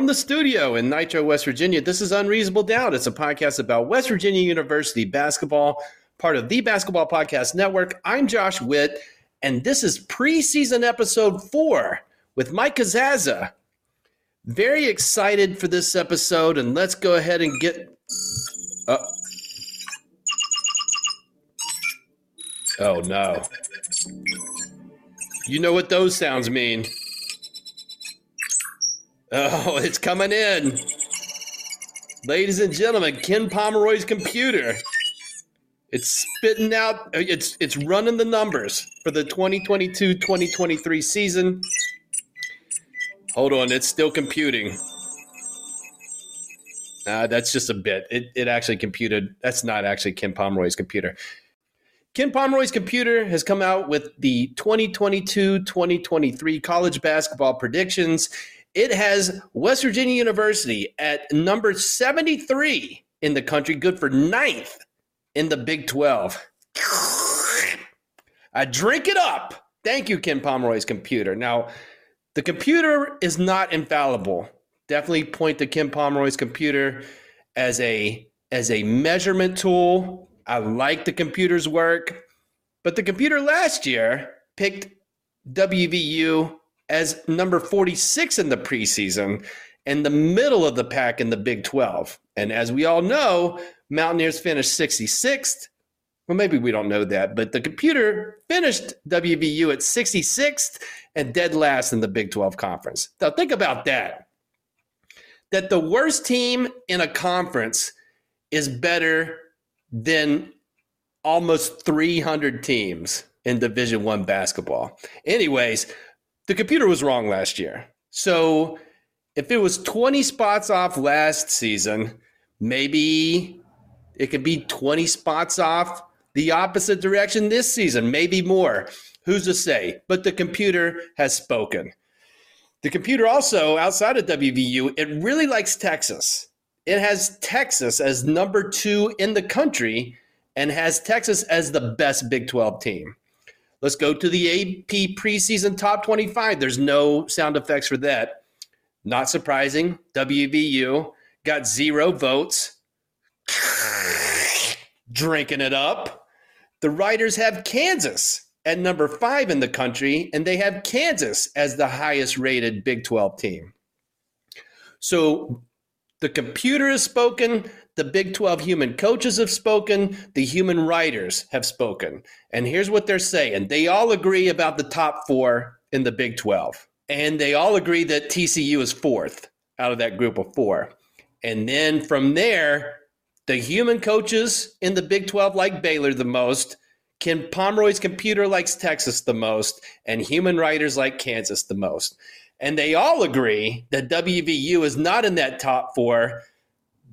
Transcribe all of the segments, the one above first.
From the studio in Nitro, West Virginia. This is Unreasonable Doubt. It's a podcast about West Virginia University basketball, part of the Basketball Podcast Network. I'm Josh Witt, and this is preseason episode four with Mike Casazza. Very excited for this episode, and let's go ahead and get. Uh, oh no. You know what those sounds mean. Oh, it's coming in. Ladies and gentlemen, Ken Pomeroy's computer. It's spitting out it's it's running the numbers for the 2022-2023 season. Hold on, it's still computing. Uh, that's just a bit. It, it actually computed. That's not actually Ken Pomeroy's computer. Ken Pomeroy's computer has come out with the 2022 2023 college basketball predictions. It has West Virginia University at number 73 in the country, good for ninth in the Big 12. I drink it up. Thank you, Ken Pomeroy's computer. Now, the computer is not infallible. Definitely point to Ken Pomeroy's computer as a as a measurement tool. I like the computer's work, but the computer last year picked WVU as number 46 in the preseason and the middle of the pack in the Big 12. And as we all know, Mountaineers finished 66th. Well, maybe we don't know that, but the computer finished WVU at 66th and dead last in the Big 12 conference. Now, think about that. That the worst team in a conference is better than almost 300 teams in Division 1 basketball. Anyways, the computer was wrong last year. So if it was 20 spots off last season, maybe it could be 20 spots off the opposite direction this season, maybe more. Who's to say? But the computer has spoken. The computer also, outside of WVU, it really likes Texas. It has Texas as number two in the country and has Texas as the best Big 12 team. Let's go to the AP preseason top 25. There's no sound effects for that. Not surprising. WVU got zero votes. Drinking it up. The writers have Kansas at number five in the country, and they have Kansas as the highest rated Big 12 team. So the computer has spoken, the Big 12 human coaches have spoken, the human writers have spoken. And here's what they're saying they all agree about the top four in the Big 12. And they all agree that TCU is fourth out of that group of four. And then from there, the human coaches in the Big 12 like Baylor the most. Ken Pomeroy's computer likes Texas the most, and human writers like Kansas the most. And they all agree that WVU is not in that top four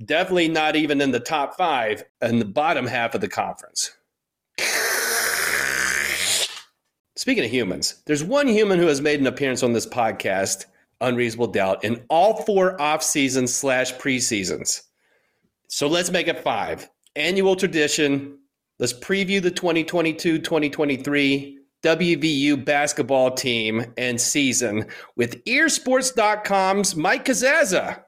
definitely not even in the top five in the bottom half of the conference. Speaking of humans, there's one human who has made an appearance on this podcast, Unreasonable Doubt, in all four off seasons slash preseasons. So let's make it five. Annual tradition. Let's preview the 2022 2023 WVU basketball team and season with eersports.com's Mike Casazza.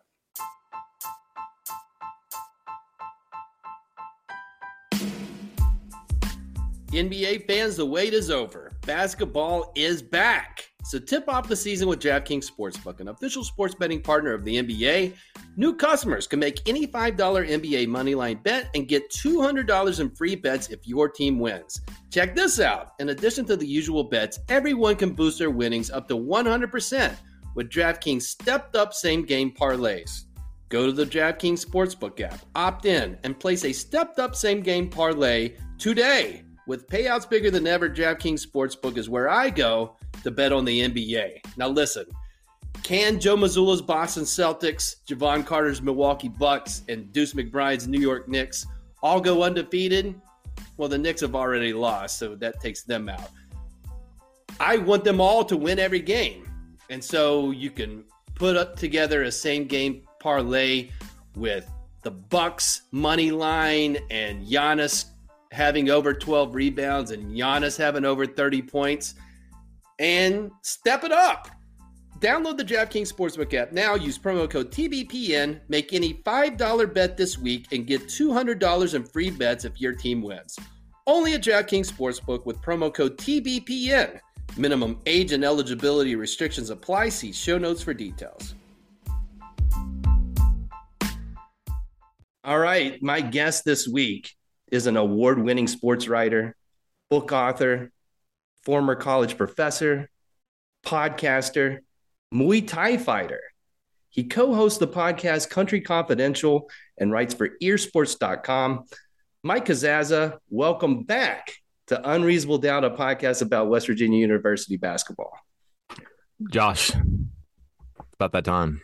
NBA fans, the wait is over. Basketball is back. So tip off the season with DraftKings Sportsbook, an official sports betting partner of the NBA. New customers can make any $5 NBA moneyline bet and get $200 in free bets if your team wins. Check this out. In addition to the usual bets, everyone can boost their winnings up to 100% with DraftKings stepped up same game parlays. Go to the DraftKings Sportsbook app, opt in, and place a stepped up same game parlay today. With payouts bigger than ever, DraftKings Sportsbook is where I go to bet on the NBA. Now, listen, Can Joe Mazzulla's Boston Celtics, Jevon Carter's Milwaukee Bucks, and Deuce McBride's New York Knicks all go undefeated? Well, the Knicks have already lost, so that takes them out. I want them all to win every game. And so you can put up together a same game parlay with the Bucks money line and Giannis having over 12 rebounds and Giannis having over 30 points and step it up. Download the DraftKings Sportsbook app now. Use promo code TBPN. Make any $5 bet this week and get $200 in free bets if your team wins. Only at DraftKings Sportsbook with promo code TBPN. Minimum age and eligibility restrictions apply. See show notes for details. All right, my guest this week is an award winning sports writer, book author, former college professor, podcaster, Muay Thai fighter. He co hosts the podcast Country Confidential and writes for eersports.com. Mike Casazza, welcome back to Unreasonable Doubt, a podcast about West Virginia University basketball. Josh, about that time.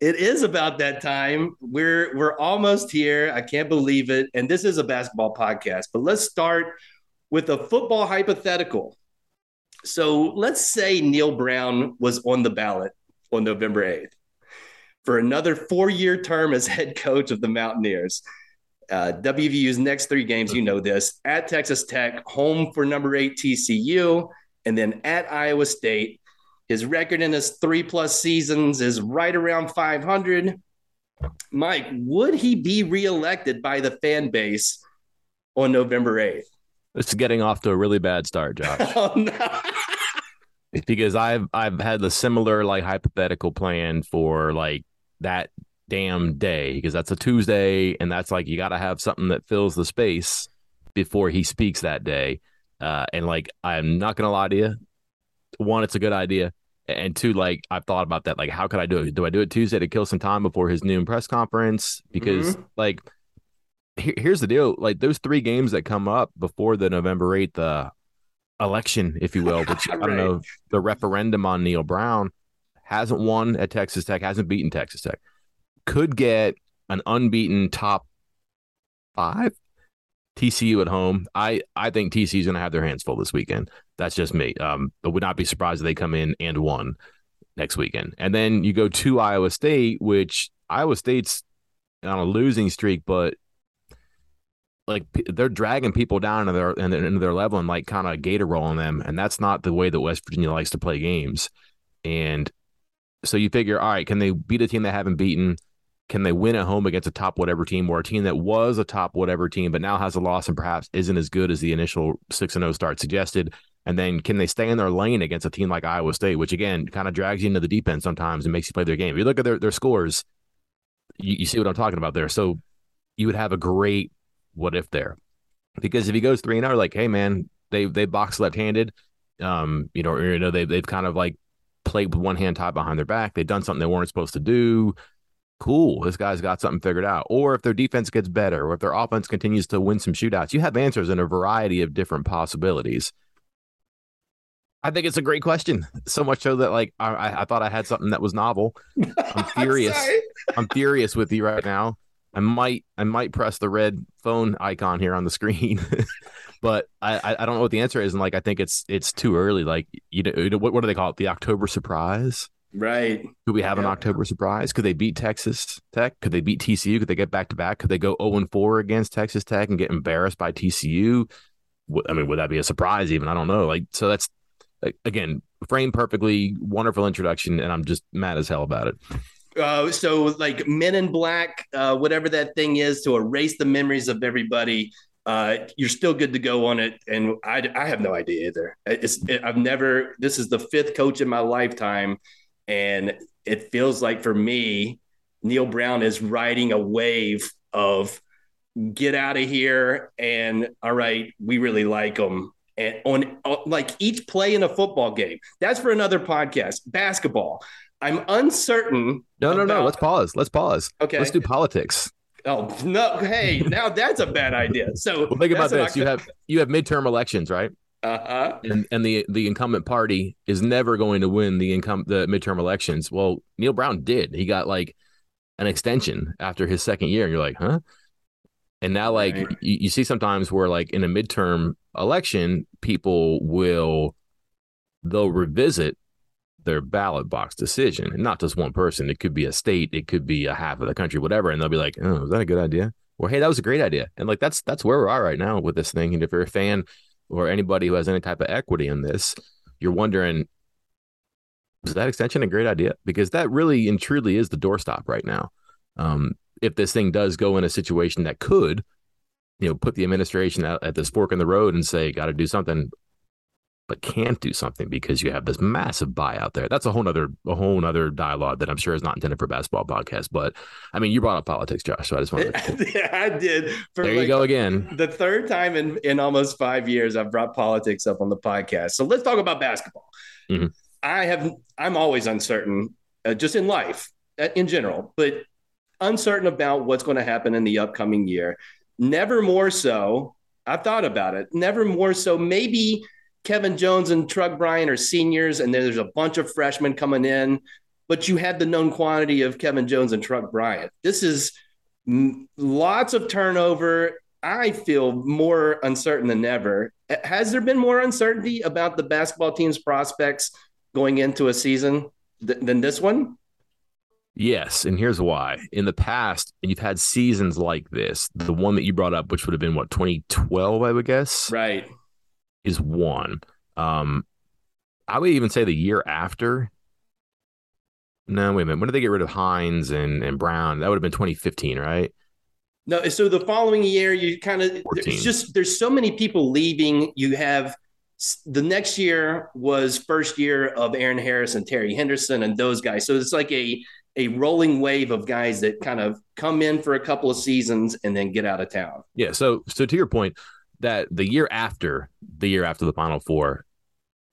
It is about that time. We're we're almost here. I can't believe it. And this is a basketball podcast, but let's start with a football hypothetical. So let's say Neal Brown was on the ballot on November 8th for another four-year term as head coach of the Mountaineers. Uh, WVU's next three games, you know this, at Texas Tech, home for number eight TCU, and then at Iowa State. His record in his three plus seasons is right around 500. Mike, would he be reelected by the fan base on November 8th? It's getting off to a really bad start, Josh. oh, no. because I've I've had the similar like hypothetical plan for like that damn day because that's a Tuesday and that's like you got to have something that fills the space before he speaks that day. Uh, and like I'm not gonna lie to you, one, it's a good idea, and two, like I've thought about that. Like, how could I do it? Do I do it Tuesday to kill some time before his noon press conference? Because mm-hmm. like, here, here's the deal: like those three games that come up before the November eighth uh, election, if you will, which right. I don't know, the referendum on Neal Brown hasn't won at Texas Tech, hasn't beaten Texas Tech could get an unbeaten top five. TCU at home. I I think TCU is going to have their hands full this weekend. That's just me. Um, but would not be surprised if they come in and won next weekend. And then you go to Iowa State, which Iowa State's on a losing streak, but like they're dragging people down into their and into their level and like kind of gator rolling them, and that's not the way that West Virginia likes to play games. And so you figure, all right, can they beat a team they haven't beaten? Can they win at home against a top whatever team or a team that was a top whatever team, but now has a loss and perhaps isn't as good as the initial 6 and 0 start suggested? And then can they stay in their lane against a team like Iowa State, which again kind of drags you into the deep end sometimes and makes you play their game? If you look at their, their scores, you, you see what I'm talking about there. So you would have a great what if there. Because if he goes 3 0, like, hey, man, they they box left handed. Um, you know, or, you know, they they've kind of like played with one hand tied behind their back. They've done something they weren't supposed to do cool, this guy's got something figured out. Or if their defense gets better, or if their offense continues to win some shootouts, you have answers in a variety of different possibilities. I think it's a great question. So much so that like I, I thought I had something that was novel. I'm furious. I'm furious with you right now. I might I might press the red phone icon here on the screen, but I I don't know what the answer is. And like I think it's it's too early. Like you know what what do they call it? The October surprise. Right. Could we have yeah. an October surprise? Could they beat Texas Tech? Could they beat TCU? Could they get back to back? Could they go 0 4 against Texas Tech and get embarrassed by TCU? I mean, would that be a surprise even? I don't know. Like, so that's, again, framed perfectly, wonderful introduction, and I'm just mad as hell about it. Uh, so, like Men in Black, uh, whatever that thing is, to erase the memories of everybody. Uh, you're still good to go on it, and I, I have no idea either. It's it, I've never. This is the fifth coach in my lifetime and it feels like for me, Neal Brown is riding a wave of get out of here and all right, we really like them. And on, on like each play in a football game, that's for another podcast. Basketball. I'm uncertain. No, no, about... no. Let's pause. Let's pause. Okay. Let's do politics. Oh no! Hey, now that's a bad idea. So well, think about this: you have you have midterm elections, right? Uh-huh. And and the the incumbent party is never going to win the income the midterm elections. Well, Neal Brown did. He got like an extension after his second year, and you're like, huh? And now, like right. you, you see sometimes where like in a midterm election, people will they'll revisit their ballot box decision, and not just one person. It could be a state, it could be a half of the country, whatever, and they'll be like, "Oh, is that a good idea?" Or, "Hey, that was a great idea." And like that's that's where we are right now with this thing. And if you're a fan or anybody who has any type of equity in this, you're wondering, is that extension a great idea? Because that really and truly is the doorstop right now. Um, if this thing does go in a situation that could, you know, put the administration at, at this fork in the road and say, got to do something, but can't do something because you have this massive buyout there. That's a whole other a whole other dialogue that I'm sure is not intended for basketball podcast. But I mean, you brought up politics, Josh. So I just wanted to yeah, I did. For there like you go again. The third time in in almost five years I've brought politics up on the podcast. So let's talk about basketball. Mm-hmm. I have I'm always uncertain, uh, just in life uh, in general, but uncertain about what's going to happen in the upcoming year. Never more so. I've thought about it. Never more so. Maybe Kevin Jones and Truck Bryant are seniors, and there's a bunch of freshmen coming in, but you had the known quantity of Kevin Jones and Truck Bryant. This is lots of turnover. I feel more uncertain than ever. Has there been more uncertainty about the basketball team's prospects going into a season th- than this one? Yes, and here's why. In the past, and you've had seasons like this. The one that you brought up, which would have been what 2012, I would guess. Right is one. Um, I would even say the year after. No, wait a minute. When did they get rid of Hinds and, and Brown? That would have been 2015, right? No, so the following year, you kind of it's just there's so many people leaving. You have the next year was first year of Eron Harris and Terry Henderson and those guys. So it's like a a rolling wave of guys that kind of come in for a couple of seasons and then get out of town. Yeah. So so to your point, that the year after the year after the Final Four,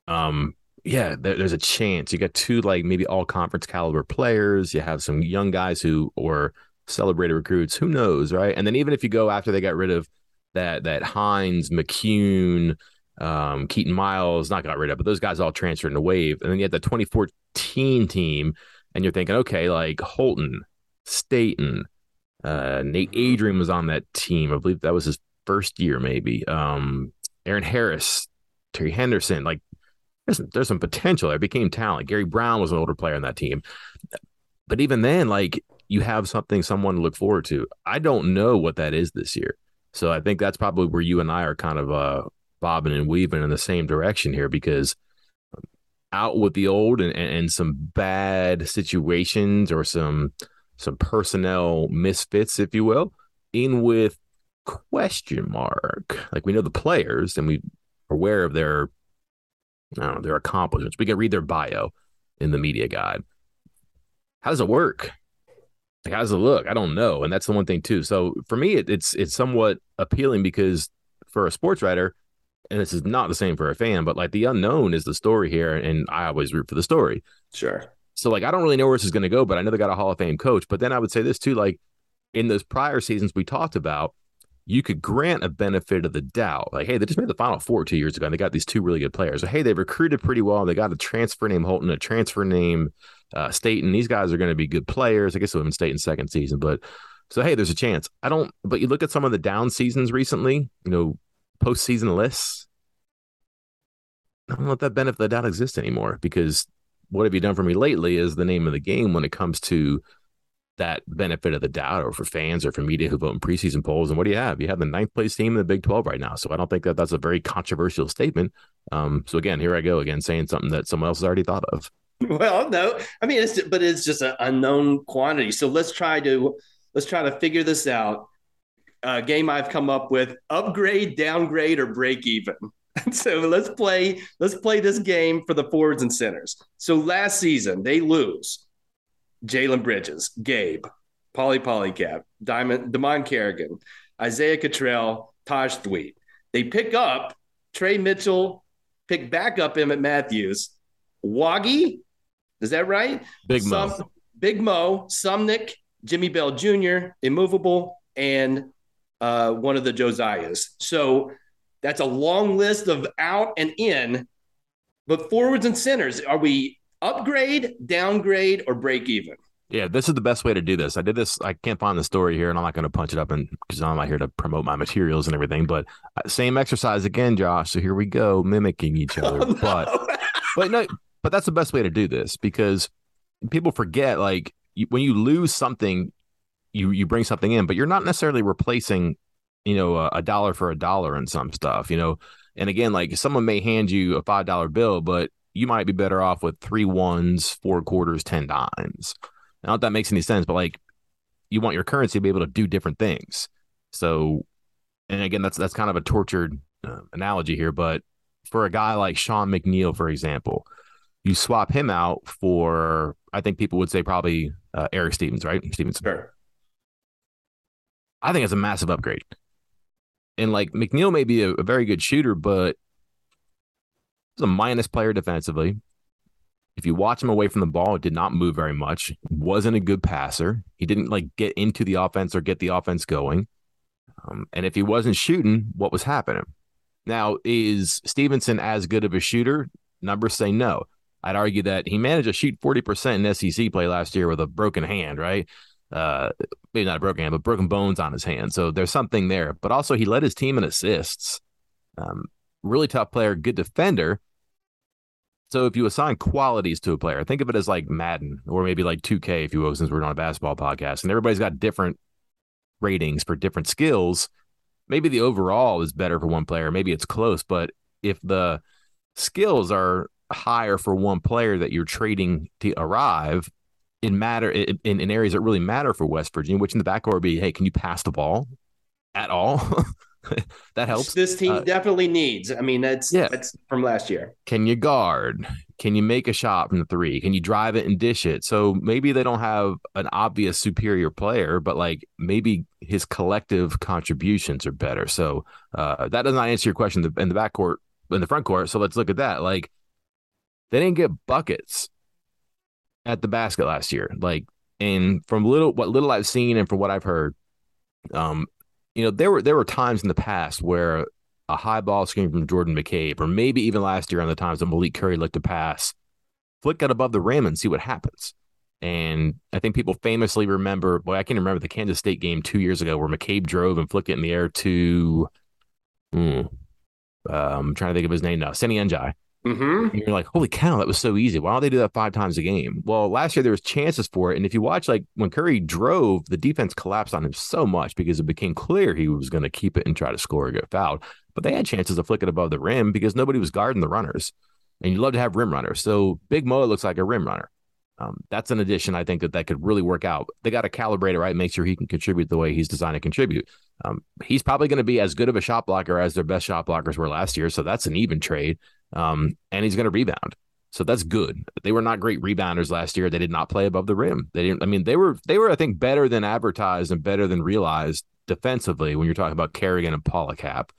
um, yeah, there, there's a chance you got two like maybe all conference caliber players. You have some young guys who or celebrated recruits. Who knows, right? And then even if you go after they got rid of that that Hinds, McCune, um, Keaton Miles, not got rid of, but those guys all transferred in a wave. And then you had the 2014 team, and you're thinking, okay, like Holton, Staten, uh, Nate Adrian was on that team. I believe that was his first year, maybe. Um, Eron Harris, Terry Henderson, like there's there's some potential. There became talent. Gary Browne was an older player on that team, but even then, like you have something someone to look forward to. I don't know what that is this year, so I think that's probably where you and I are kind of uh, bobbing and weaving in the same direction here because out with the old and, and some bad situations or some some personnel misfits, if you will, in with question mark. Like we know the players and we are aware of their, I don't know, their accomplishments. We can read their bio in the media guide. How does it work? Like, how does it look? I don't know, and that's the one thing too. So for me, it, it's it's somewhat appealing because for a sports writer, and this is not the same for a fan, but like the unknown is the story here, and I always root for the story. Sure. So like I don't really know where this is going to go, but I know they got a Hall of Fame coach. But then I would say this too, like in those prior seasons we talked about, you could grant a benefit of the doubt. Like, hey, they just made the final four two years ago and they got these two really good players. So, hey, they recruited pretty well. They got a transfer name Holton, a transfer name uh, Staten. These guys are going to be good players. I guess have been Staten second season, but so hey, there's a chance. I don't, but you look at some of the down seasons recently, you know, postseason lists. I don't let that benefit of the doubt exist anymore because what have you done for me lately is the name of the game when it comes to that benefit of the doubt or for fans or for media who vote in preseason polls. And what do you have? You have the ninth place team in the Big 12 right now. So I don't think that that's a very controversial statement. Um, so again, here I go again saying something that someone else has already thought of. Well, no, I mean, it's, but it's just an unknown quantity. So let's try to, let's try to figure this out. Uh, game I've come up with upgrade, downgrade, or break even. so let's play, let's play this game for the forwards and centers. So last season they lose Jalen Bridges, Gabe, Pauly Paulicap, Diamond, Dimon Carrigan, Isaiah Cottrell, Taj Thweatt. They pick up Trey Mitchell, pick back up Emmett Matthews, Waggy, is that right? Big Mo. Some, Big Mo, Sumnick, Jimmy Bell Jr., Immovable, and uh, one of the Josiahs. So That's a long list of out and in. But forwards and centers, are we upgrade, downgrade, or break even? Yeah, this is the best way to do this. I did this. I can't find the story here, and I'm not going to punch it up, and because I'm not here to promote my materials and everything. But uh, same exercise again, Josh. So here we go, mimicking each other. Oh, no. But but no, but that's the best way to do this because people forget like you, when you lose something, you you bring something in, but you're not necessarily replacing, you know, a, a dollar for a dollar in some stuff. You know, and again, like someone may hand you a five dollar bill, but you might be better off with three ones, four quarters, ten dimes I don't that makes any sense, but like you want your currency to be able to do different things. So, and again, that's that's kind of a tortured uh, analogy here, but for a guy like Sean McNeil, for example, you swap him out for I think people would say probably uh, Eric Stevens, right? Stevens. Sure. I think it's a massive upgrade. And like McNeil may be a, a very good shooter, but he's a minus player defensively. If you watch him away from the ball, it did not move very much. Wasn't a good passer. He didn't like get into the offense or get the offense going. Um, and if he wasn't shooting, what was happening? Now, is Stevenson as good of a shooter? Numbers say no. I'd argue that he managed to shoot 40% in SEC play last year with a broken hand, right? Uh, maybe not a broken hand, but broken bones on his hand. So there's something there. But also, he led his team in assists. Um, really tough player, good defender. So if you assign qualities to a player, think of it as like Madden or maybe like 2K, if you will, since we're on a basketball podcast, and everybody's got different ratings for different skills. Maybe the overall is better for one player. Maybe it's close, but if the skills are higher for one player that you're trading to arrive in matter in, in areas that really matter for West Virginia, which in the backcourt would be, hey, can you pass the ball at all? that helps. This team uh, definitely needs. I mean, that's yeah. that's from last year. Can you guard? Can you make a shot from the three? Can you drive it and dish it? So maybe they don't have an obvious superior player, but like maybe his collective contributions are better. So uh, that does not answer your question in the backcourt, in the front court. So let's look at that. Like they didn't get buckets at the basket last year. Like, and from little what little I've seen and from what I've heard, um, you know, there were there were times in the past where a high ball screen from Jordan McCabe, or maybe even last year on the times that Malik Curry looked to pass, flick it above the rim and see what happens. And I think people famously remember, boy, I can remember the Kansas State game two years ago where McCabe drove and flicked it in the air to, hmm, uh, I'm trying to think of his name now, Seny N'Diaye. Mm-hmm. you're like, holy cow, that was so easy. Why don't they do that five times a game? Well, last year there was chances for it, and if you watch, like when Curry drove, the defense collapsed on him so much because it became clear he was going to keep it and try to score or get fouled. But they had chances to flick it above the rim because nobody was guarding the runners, and you love to have rim runners. So Big Mo looks like a rim runner. Um, that's an addition I think that that could really work out. They got to calibrate it right, make sure he can contribute the way he's designed to contribute. Um, he's probably going to be as good of a shot blocker as their best shot blockers were last year, so that's an even trade um, and he's going to rebound. So that's good. They were not great rebounders last year. They did not play above the rim. They didn't. I mean, they were they were I think better than advertised and better than realized defensively when you're talking about Carrigan and Paulicap.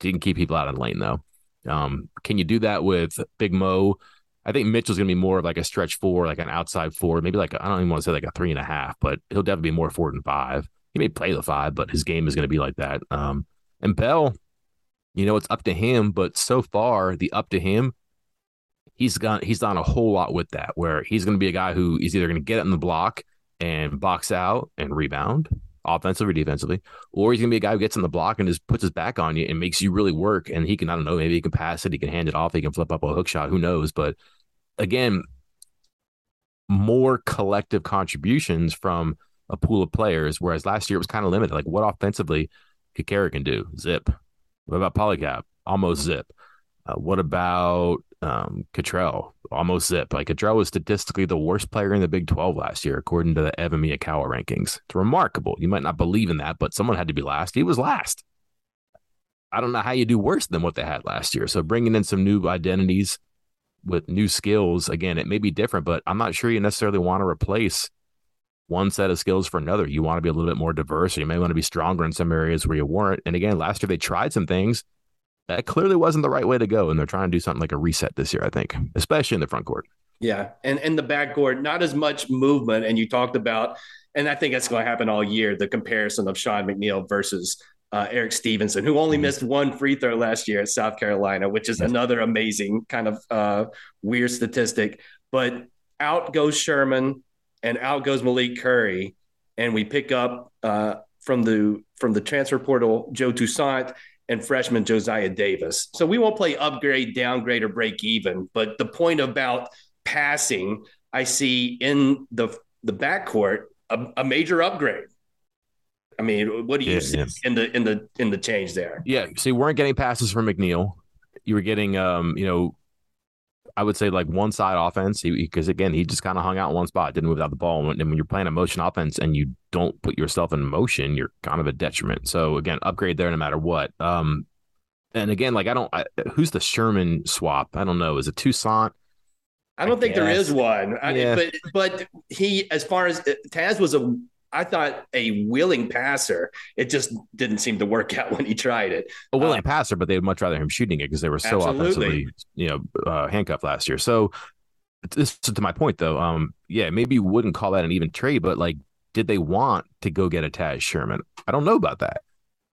Didn't keep people out of the lane though. Um, can you do that with Big Mo? I think Mitchell's going to be more of like a stretch four, like an outside four, maybe like I don't even want to say like a three and a half, but he'll definitely be more four than five. He may play the five, but his game is going to be like that. Um, and Bell, you know, it's up to him. But so far, the up to him, he's got he's done a whole lot with that. Where he's going to be a guy who is either going to get it in the block and box out and rebound, offensively or defensively, or he's going to be a guy who gets in the block and just puts his back on you and makes you really work. And he can, I don't know, maybe he can pass it, he can hand it off, he can flip up a hook shot, who knows? But again, more collective contributions from a pool of players, whereas last year it was kind of limited. Like what offensively Kakara can do? Zip. What about Paulicap? Almost zip. Uh, what about um, Cottrell? Almost zip. Like Cottrell was statistically the worst player in the Big 12 last year, according to the Evan Miyakawa rankings. It's remarkable. You might not believe in that, but someone had to be last. He was last. I don't know how you do worse than what they had last year. So bringing in some new identities with new skills, again, it may be different, but I'm not sure you necessarily want to replace one set of skills for another. You want to be a little bit more diverse. Or you may want to be stronger in some areas where you weren't. And again, last year they tried some things that clearly wasn't the right way to go. And they're trying to do something like a reset this year, I think, especially in the front court. Yeah. And in the backcourt, not as much movement. And you talked about, and I think that's going to happen all year, the comparison of Sean McNeil versus uh, Erik Stevenson, who only mm-hmm. missed one free throw last year at South Carolina, which is another amazing kind of uh, weird statistic. But out goes Sherman and out goes Malik Curry, and we pick up uh, from the from the transfer portal Joe Toussaint and freshman Josiah Davis. So we won't play upgrade, downgrade, or break even. But the point about passing, I see in the the backcourt a, a major upgrade. I mean, what do you yeah, see yeah. in the in the in the change there? Yeah, so you weren't getting passes from McNeil. You were getting, um, you know, I would say like one side offense because again he just kind of hung out in one spot, didn't move out the ball. And when you're playing a motion offense and you don't put yourself in motion, you're kind of a detriment. So again, upgrade there no matter what. Um, and again, like I don't, I, who's the Sherman swap? I don't know. Is it Toussaint? I don't I think guess. there is one. I, yeah. but but he, as far as Taz was a I thought a willing passer. It just didn't seem to work out when he tried it. A willing uh, passer, but they would much rather him shooting it because they were so absolutely. offensively, you know, uh, handcuffed last year. So this to my point though. Um, yeah, maybe you wouldn't call that an even trade, but like, did they want to go get a Taz Sherman? I don't know about that.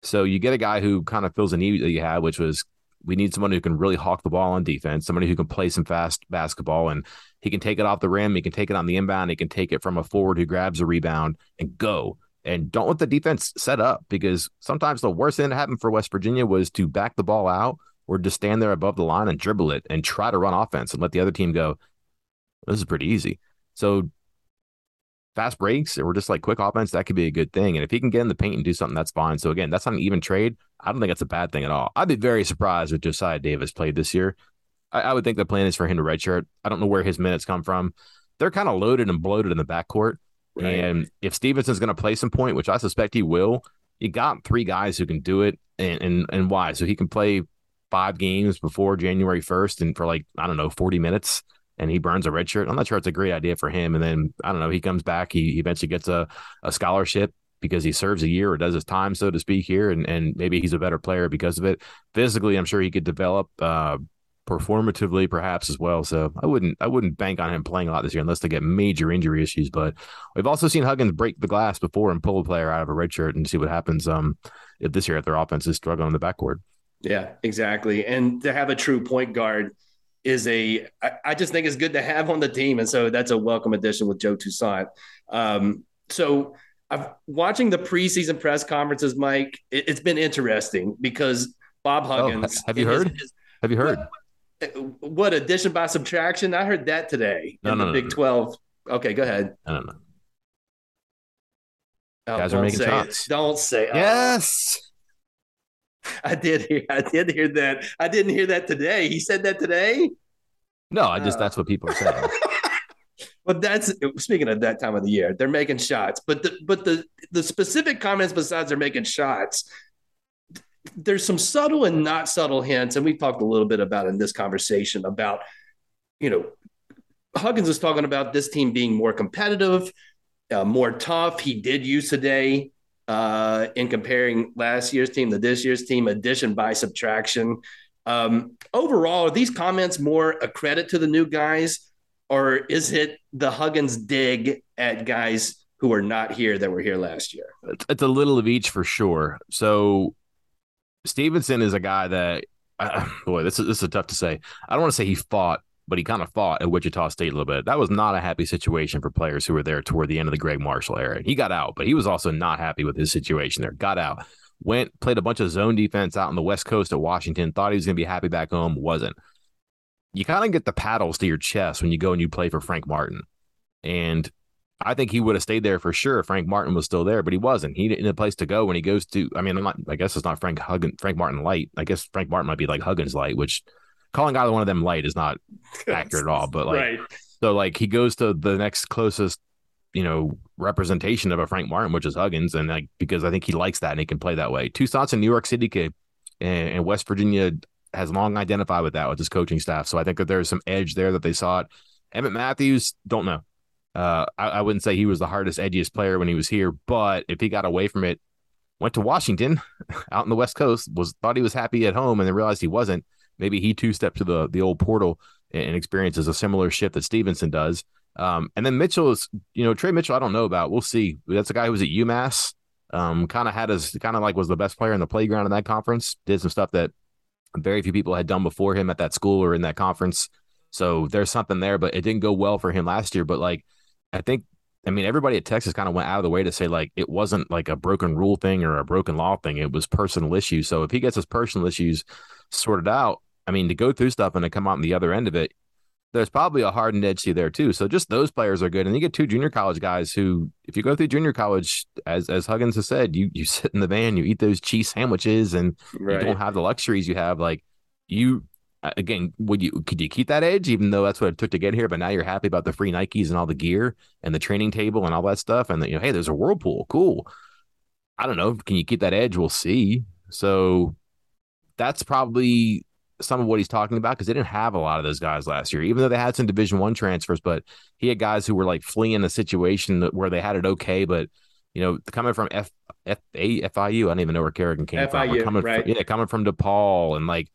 So you get a guy who kind of fills a need that you had, which was we need someone who can really hawk the ball on defense, somebody who can play some fast basketball and he can take it off the rim, he can take it on the inbound, he can take it from a forward who grabs a rebound and go. And don't let the defense set up because sometimes the worst thing that happened for West Virginia was to back the ball out or just stand there above the line and dribble it and try to run offense and let the other team go. This is pretty easy. So fast breaks or just like quick offense, that could be a good thing. And if he can get in the paint and do something, that's fine. So again, that's not an even trade. I don't think that's a bad thing at all. I'd be very surprised if Josiah Davis played this year. I, I would think the plan is for him to redshirt. I don't know where his minutes come from. They're kind of loaded and bloated in the backcourt. Right. And if Stevenson's going to play some point, which I suspect he will, you got three guys who can do it. And, and, and why? So he can play five games before January 1st and for like, I don't know, 40 minutes and he burns a red shirt. I'm not sure it's a great idea for him. And then I don't know, he comes back, he, eventually gets a, a scholarship because he serves a year or does his time, so to speak, here, and, and maybe he's a better player because of it. Physically, I'm sure he could develop uh, performatively perhaps as well. So I wouldn't I wouldn't bank on him playing a lot this year unless they get major injury issues. But we've also seen Huggins break the glass before and pull a player out of a red shirt and see what happens um if this year if their offense is struggling in the backcourt. Yeah, exactly. And to have a true point guard is a I, I just think it's good to have on the team, and so that's a welcome addition with Joe Toussaint. Um, so I've watching the preseason press conferences, Mike. It, has been interesting because Bob oh, Huggins. Oh, have you heard? His, have you heard? What, what, addition by subtraction? I heard that today no, in no, the no, Big Twelve. Okay, go ahead. I don't know. Oh, guys are making shots. It. Don't say. Oh. Yes. I did hear. I did hear that. I didn't hear that today. He said that today. No, I just uh, that's what people are saying. but that's speaking of that time of the year, they're making shots. But the but the the specific comments besides they're making shots, there's some subtle and not subtle hints, and we've talked a little bit about in this conversation about, you know, Huggins is talking about this team being more competitive, uh, more tough. He did use today uh, in comparing last year's team to this year's team, addition by subtraction. Um, overall, are these comments more a credit to the new guys, or is it the Huggins dig at guys who are not here that were here last year? It's a little of each for sure. So Stevenson is a guy that, uh, boy, this is this is tough to say. I don't want to say he fought but he kind of fought at Wichita State a little bit. That was not a happy situation for players who were there toward the end of the Gregg Marshall era. He got out, but he was also not happy with his situation there. Got out, went, played a bunch of zone defense out on the West Coast at Washington, thought he was going to be happy back home, wasn't. You kind of get the paddles to your chest when you go and you play for Frank Martin. And I think he would have stayed there for sure if Frank Martin was still there, but he wasn't. He didn't have a place to go when he goes to. I mean, I'm not. I guess it's not Frank Huggins, Frank Martin light. I guess Frank Martin might be like Huggins light, which calling either one of them light is not accurate at all. But like, right. so like he goes to the next closest, you know, representation of a Frank Martin, which is Huggins, and like because I think he likes that and he can play that way. Two Toussaint's in New York City kid, and, and West Virginia has long identified with that with his coaching staff. So I think that there's some edge there that they saw it. Emmett Matthews, don't know. Uh, I, I, wouldn't say he was the hardest, edgiest player when he was here, but if he got away from it, went to Washington out in the West Coast, was thought he was happy at home, and then realized he wasn't maybe he two steps to the the old portal and experiences a similar shift that Stevenson does. Um, and then Mitchell is, you know, Trey Mitchell, I don't know about. We'll see. That's a guy who was at UMass Um, kind of had his kind of like was the best player in the playground in that conference. Did some stuff that very few people had done before him at that school or in that conference. So there's something there, but it didn't go well for him last year. But like, I think, I mean, everybody at Texas kind of went out of the way to say like it wasn't like a broken rule thing or a broken law thing. It was personal issues. So if he gets his personal issues sorted out, I mean, to go through stuff and to come out on the other end of it, there's probably a hardened edge to there too. So just those players are good. And you get two junior college guys who, if you go through junior college, as as Huggins has said, you you sit in the van, you eat those cheese sandwiches, and right. you don't have the luxuries you have. Like you uh, again, would you could you keep that edge even though that's what it took to get here? But now you're happy about the free Nikes and all the gear and the training table and all that stuff. And the, you know, hey, there's a whirlpool. Cool. I don't know. Can you keep that edge? We'll see. So that's probably some of what he's talking about because they didn't have a lot of those guys last year, even though they had some Division One transfers. But he had guys who were like fleeing a situation that, where they had it okay, but you know, coming from F F A F I U, I don't even know where Carrigan came FIU, from. coming right. from, yeah, coming from DePaul and like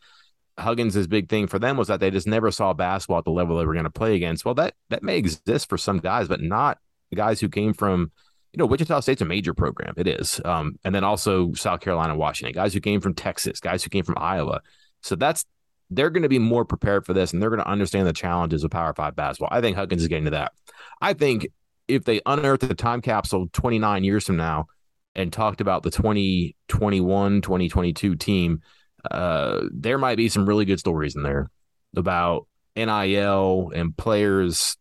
Huggins' big thing for them was that they just never saw basketball at the level they were going to play against. Well, that that may exist for some guys, but not the guys who came from, you know, Wichita State's a major program. It is, um, and then also South Carolina, Washington, guys who came from Texas, guys who came from Iowa. So that's they're going to be more prepared for this, and they're going to understand the challenges of Power Five basketball. I think Huggins is getting to that. I think if they unearth the time capsule 29 years from now and talked about the 2021 2022 team uh, there might be some really good stories in there about NIL and players.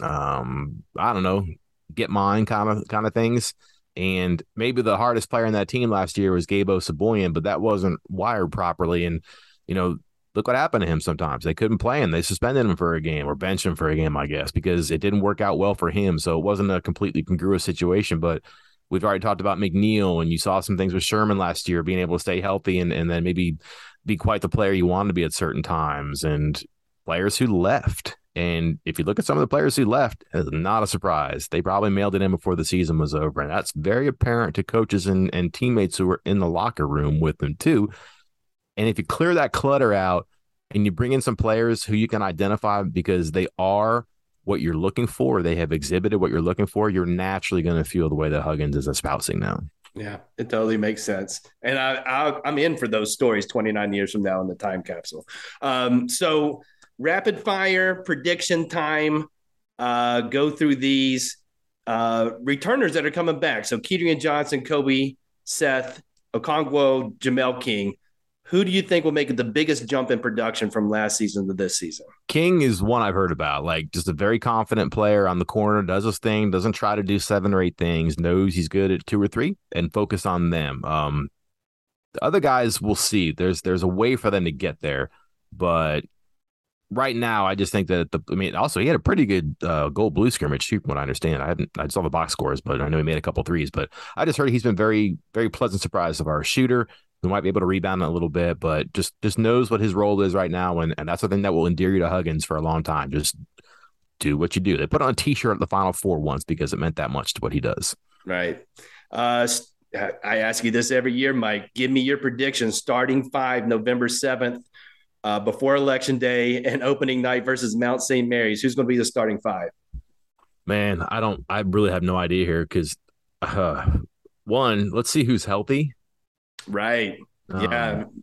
Um, I don't know, get mine kind of kind of things. And maybe the hardest player in that team last year was Gabo Osabuohien, but that wasn't wired properly. And you know, look what happened to him. Sometimes they couldn't play him; they suspended him for a game or benched him for a game, I guess, because it didn't work out well for him. So it wasn't a completely congruous situation, but We've already talked about McNeil, and you saw some things with Sherman last year, being able to stay healthy and, and then maybe be quite the player you wanted to be at certain times, and players who left. And if you look at some of the players who left, not a surprise. They probably mailed it in before the season was over. And that's very apparent to coaches and, and teammates who were in the locker room with them, too. And if you clear that clutter out and you bring in some players who you can identify because they are what you're looking for, they have exhibited what you're looking for, you're naturally going to feel the way that Huggins is espousing now. Yeah, it totally makes sense. And I, I, am in for those stories 29 years from now in the time capsule. Um, so, rapid fire prediction time. Uh, go through these uh, returners that are coming back. So, Kedrian Johnson, Kobe, Seth, Okonkwo, Jamel King. Who do you think will make the biggest jump in production from last season to this season? King is one I've heard about. Like just a very confident player on the corner, does his thing, doesn't try to do seven or eight things, knows he's good at two or three, and focus on them. Um, the other guys we'll see. There's there's a way for them to get there, but right now I just think that the I mean also he had a pretty good uh, goal blue scrimmage too, from what I understand. I hadn't I saw the box scores, but I know he made a couple threes. But I just heard he's been very very pleasant surprise of our shooter who might be able to rebound a little bit, but just just knows what his role is right now, and and that's the thing that will endear you to Huggins for a long time. Just do what you do. They put on a T-shirt at the Final Four once because it meant that much to what he does. Right. Uh, I ask you this every year, Mike. Give me your prediction. Starting five, November seventh, uh, before Election Day and opening night versus Mount St. Mary's. Who's going to be the starting five? Man, I don't. I really have no idea here because uh, one, let's see who's healthy. Right. Yeah. Um,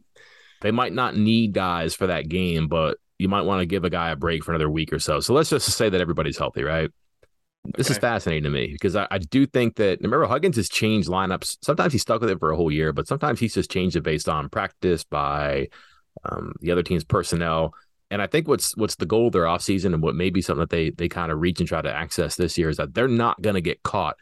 they might not need guys for that game, but you might want to give a guy a break for another week or so. So let's just say that everybody's healthy, right? This okay. is fascinating to me because I, I, do think that remember Huggins has changed lineups. Sometimes he's stuck with it for a whole year, but sometimes he's just changed it based on practice by um, the other team's personnel. And I think what's what's the goal of their offseason and what may be something that they they kind of reach and try to access this year is that they're not going to get caught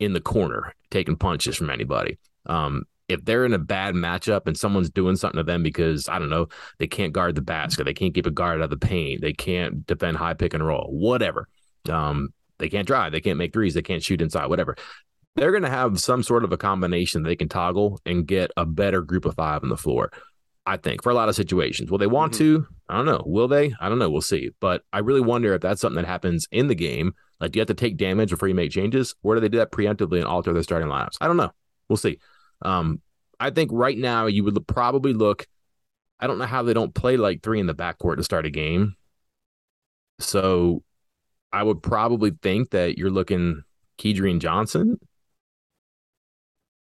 in the corner taking punches from anybody. Um, if they're in a bad matchup and someone's doing something to them because I don't know they can't guard the basket, they can't keep a guard out of the paint, they can't defend high pick and roll, whatever. Um, they can't drive, they can't make threes, they can't shoot inside, whatever. They're going to have some sort of a combination they can toggle and get a better group of five on the floor. I think for a lot of situations. Will they want mm-hmm. to? I don't know. Will they? I don't know. We'll see. But I really wonder if that's something that happens in the game. Like, do you have to take damage before you make changes, or do they do that preemptively and alter their starting lineups? I don't know. We'll see. Um, I think right now you would probably look. I don't know how they don't play like three in the backcourt to start a game. So I would probably think that you're looking Kedrian Johnson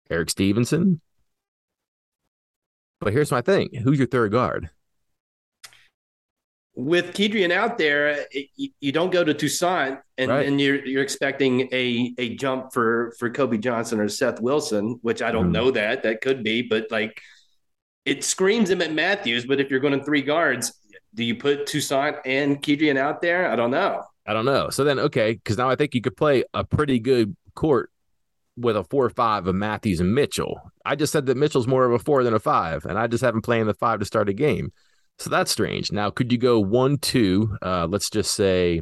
Erik Stevenson. But here's my thing: who's your third guard? With Kedrian out there, it, you don't go to Toussaint, and, right. and you're you're expecting a a jump for for Kobe Johnson or Seth Wilson, which I don't mm. know that that could be, but like it screams Emmett Matthews. But if you're going to three guards, do you put Toussaint and Kedrian out there? I don't know. I don't know. So then, okay, because now I think you could play a pretty good court with a four or five of Matthews and Mitchell. I just said that Mitchell's more of a four than a five, and I just haven't playing the five to start a game. So that's strange. Now, could you go one, two? Uh, let's just say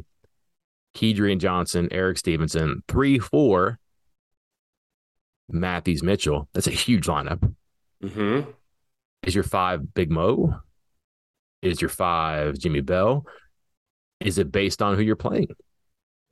Kedrian Johnson, Erik Stevenson, three, four, Matthews Mitchell. That's a huge lineup. Mm-hmm. Is your five Big Mo? Is your five Jimmy Bell? Is it based on who you're playing?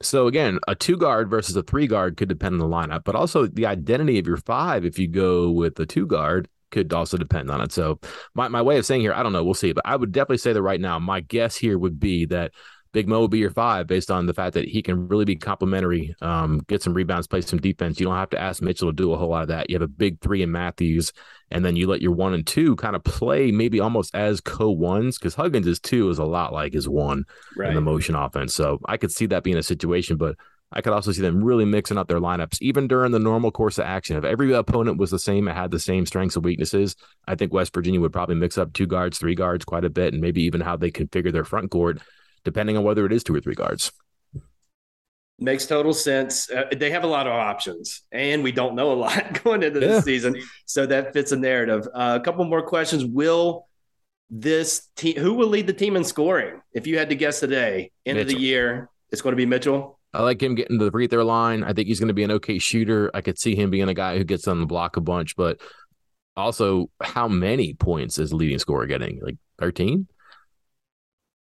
So again, a two guard versus a three guard could depend on the lineup, but also the identity of your five, if you go with the two guard, could also depend on it. So my, my way of saying here, I don't know, we'll see. But I would definitely say that right now, my guess here would be that Big Mo will be your five based on the fact that he can really be complimentary, um, get some rebounds, play some defense. You don't have to ask Mitchell to do a whole lot of that. You have a big three in Matthews, and then you let your one and two kind of play maybe almost as co ones because Huggins' is two is a lot like his one right. in the motion offense. So I could see that being a situation, but I could also see them really mixing up their lineups, even during the normal course of action. If every opponent was the same, it had the same strengths and weaknesses, I think West Virginia would probably mix up two guards, three guards quite a bit, and maybe even how they configure their front court depending on whether it is two or three guards. Makes total sense. Uh, they have a lot of options, and we don't know a lot going into yeah. season, so that fits a narrative. Uh, a couple more questions. Will this team? Who will lead the team in scoring? If you had to guess today, end Mitchell. of the year, it's going to be Mitchell. I like him getting to the free throw line. I think he's going to be an okay shooter. I could see him being a guy who gets on the block a bunch, but also how many points is leading scorer getting? Like 13?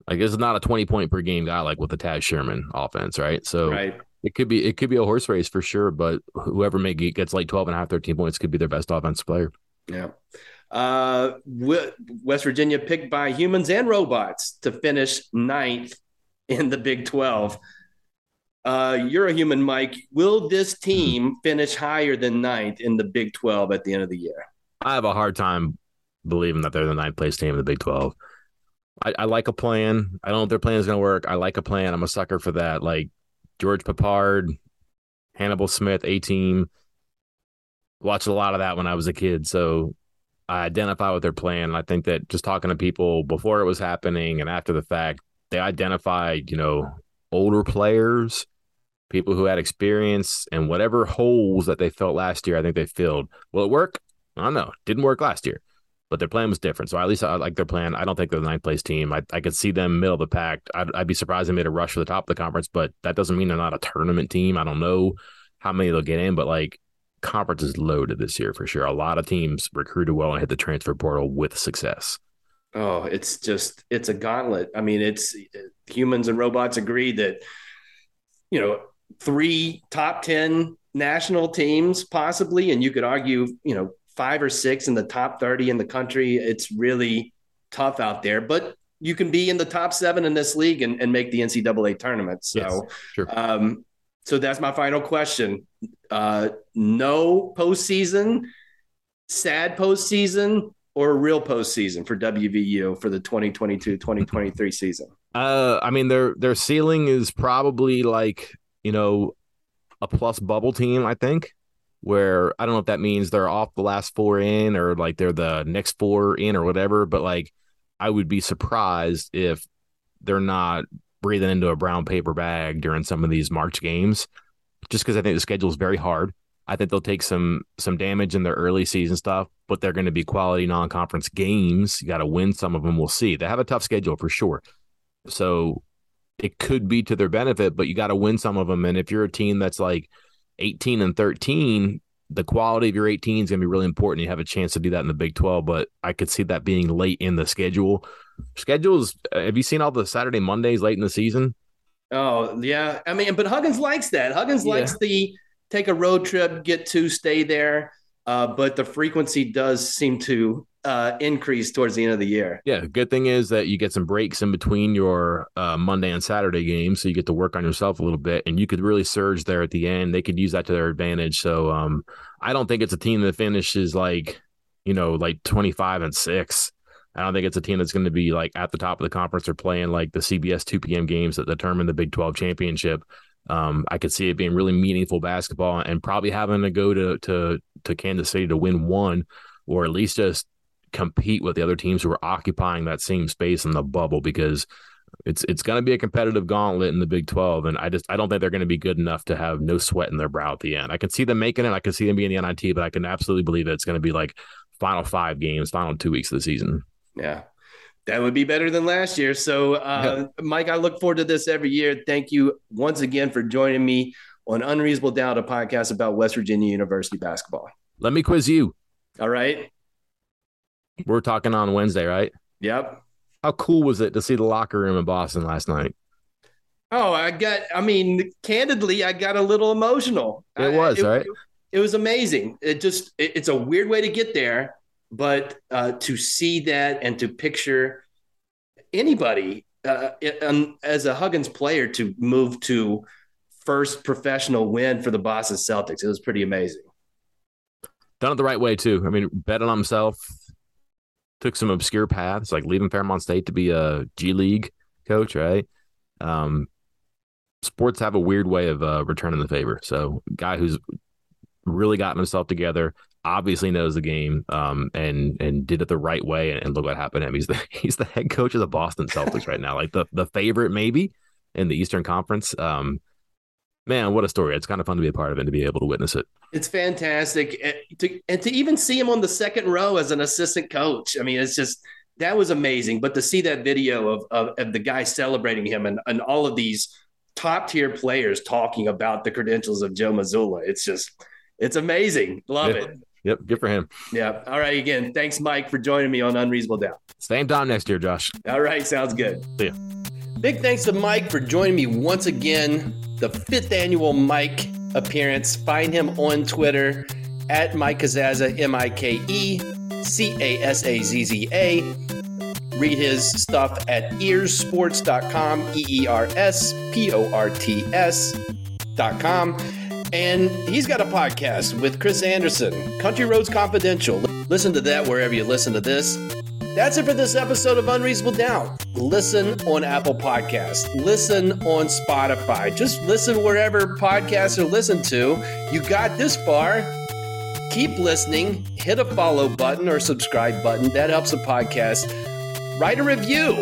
Like this is not a 20 point per game guy like with the Taz Sherman offense, right? So right. it could be it could be a horse race for sure, but whoever may get, gets like 12 and a half, 13 points could be their best offensive player. Yeah. Uh, West Virginia picked by humans and robots to finish ninth in the Big 12. Uh, you're a human, Mike. Will this team finish higher than ninth in the Big 12 at the end of the year? I have a hard time believing that they're the ninth place team in the Big 12. I, I like a plan. I don't know if their plan is going to work. I like a plan. I'm a sucker for that. Like George Peppard, Hannibal Smith, A team. Watched a lot of that when I was a kid. So I identify with their plan. I think that just talking to people before it was happening and after the fact, they identified, you know, older players, people who had experience, and whatever holes that they felt last year, I think they filled. Will it work? I don't know. Didn't work last year but their plan was different. So at least I like their plan. I don't think they're the ninth place team. I, I could see them middle of the pack. I'd, I'd be surprised they made a rush for the top of the conference, but that doesn't mean they're not a tournament team. I don't know how many they'll get in, but like conference is loaded this year for sure. A lot of teams recruited well and hit the transfer portal with success. Oh, it's just it's a gauntlet. I mean, it's humans and robots agree that you know three top ten national teams possibly, and you could argue you know five or six in the top 30 in the country. It's really tough out there, but you can be in the top seven in this league and, and make the NCAA tournament. So, yes, sure. um, so that's my final question. Uh, no postseason, sad postseason, or real postseason for WVU for the 2022-2023 season? Uh, I mean, their their ceiling is probably like you know a plus bubble team. I think where I don't know if that means they're off the last four in or like they're the next four in or whatever, but like I would be surprised if they're not breathing into a brown paper bag during some of these March games, just because I think the schedule is very hard. I think they'll take some some damage in their early season stuff, but they're going to be quality non conference games. You got to win some of them. We'll see. They have a tough schedule for sure, so it could be to their benefit, but you got to win some of them. And if you're a team that's like 18 and 13, the quality of your 18 is going to be really important. You have a chance to do that in the Big 12, but I could see that being late in the schedule. Schedules, uh, have you seen all the Saturday Mondays late in the season? Oh, yeah. I mean, but Huggins likes that. Huggins yeah. likes the take a road trip, get to stay there. Uh, but the frequency does seem to uh, increase towards the end of the year. Yeah, good thing is that you get some breaks in between your uh, Monday and Saturday games, so you get to work on yourself a little bit, and you could really surge there at the end. They could use that to their advantage. So um, I don't think it's a team that finishes like you know like twenty five and six. I don't think it's a team that's going to be like at the top of the conference or playing like the CBS 2 p.m. games that determine the Big 12 championship. Um, I could see it being really meaningful basketball and probably having to go to to to Kansas City to win one, or at least just compete with the other teams who are occupying that same space in the bubble because it's it's going to be a competitive gauntlet in the Big 12 and I just I don't think they're going to be good enough to have no sweat in their brow at the end. I can see them making it, I can see them being the NIT, but I can absolutely believe that it's going to be like final 5 games, final 2 weeks of the season. Yeah. That would be better than last year. So, uh, yeah. Mike, I look forward to this every year. Thank you once again for joining me on Unreasonable Doubt, a podcast about West Virginia University basketball. Let me quiz you. All right. We're talking on Wednesday, right? Yep. How cool was it to see the locker room in Boston last night? Oh, I got, I mean, candidly, I got a little emotional. It was, I, it, right? It, it was amazing. It just, it, it's a weird way to get there but uh, to see that and to picture anybody uh, um, as a Huggins player to move to first professional win for the Boston Celtics, it was pretty amazing. Done it the right way too. I mean, betting on himself, took some obscure paths, like leaving Fairmont State to be a G League coach, right? Um, sports have a weird way of uh, returning the favor. So, guy who's really gotten himself together, obviously knows the game um, and and did it the right way. And, and, look what happened to him. He's the he's the head coach of the Boston Celtics right now, like the the favorite maybe in the Eastern Conference. Um, man, what a story! It's kind of fun to be a part of it and to be able to witness it. It's fantastic, and to, and to even see him on the second row as an assistant coach. I mean, it's just that was amazing. But to see that video of of, of the guy celebrating him and and all of these top tier players talking about the credentials of Joe Mazzulla, it's just it's amazing. Love yeah. it. Yep, good for him. Yeah. All right. Again, thanks, Mike, for joining me on Unreasonable Doubt. Same time next year, Josh. All right, sounds good. See ya. Big thanks to Mike for joining me once again. The fifth annual Mike appearance. Find him on Twitter at Mike Casazza, M I K E C A S A Z Z A. Read his stuff at eersports.com, E E R S P O R T S.com. And he's got a podcast with Chris Anderson, Country Roads Confidential. Listen to that wherever you listen to this. That's it for this episode of Unreasonable Doubt. Listen on Apple Podcasts. Listen on Spotify. Just listen wherever podcasts are listened to. You got this far. Keep listening. Hit a follow button or subscribe button. That helps the podcast. Write a review.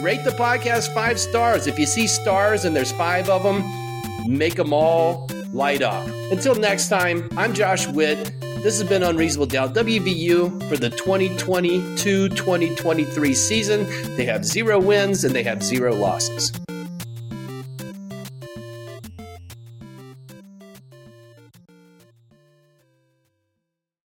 Rate the podcast five stars. If you see stars and there's five of them, make them all light up. Until next time, I'm Josh Witt. This has been Unreasonable Doubt WVU for the 2022 2023 season. They have zero wins and they have zero losses.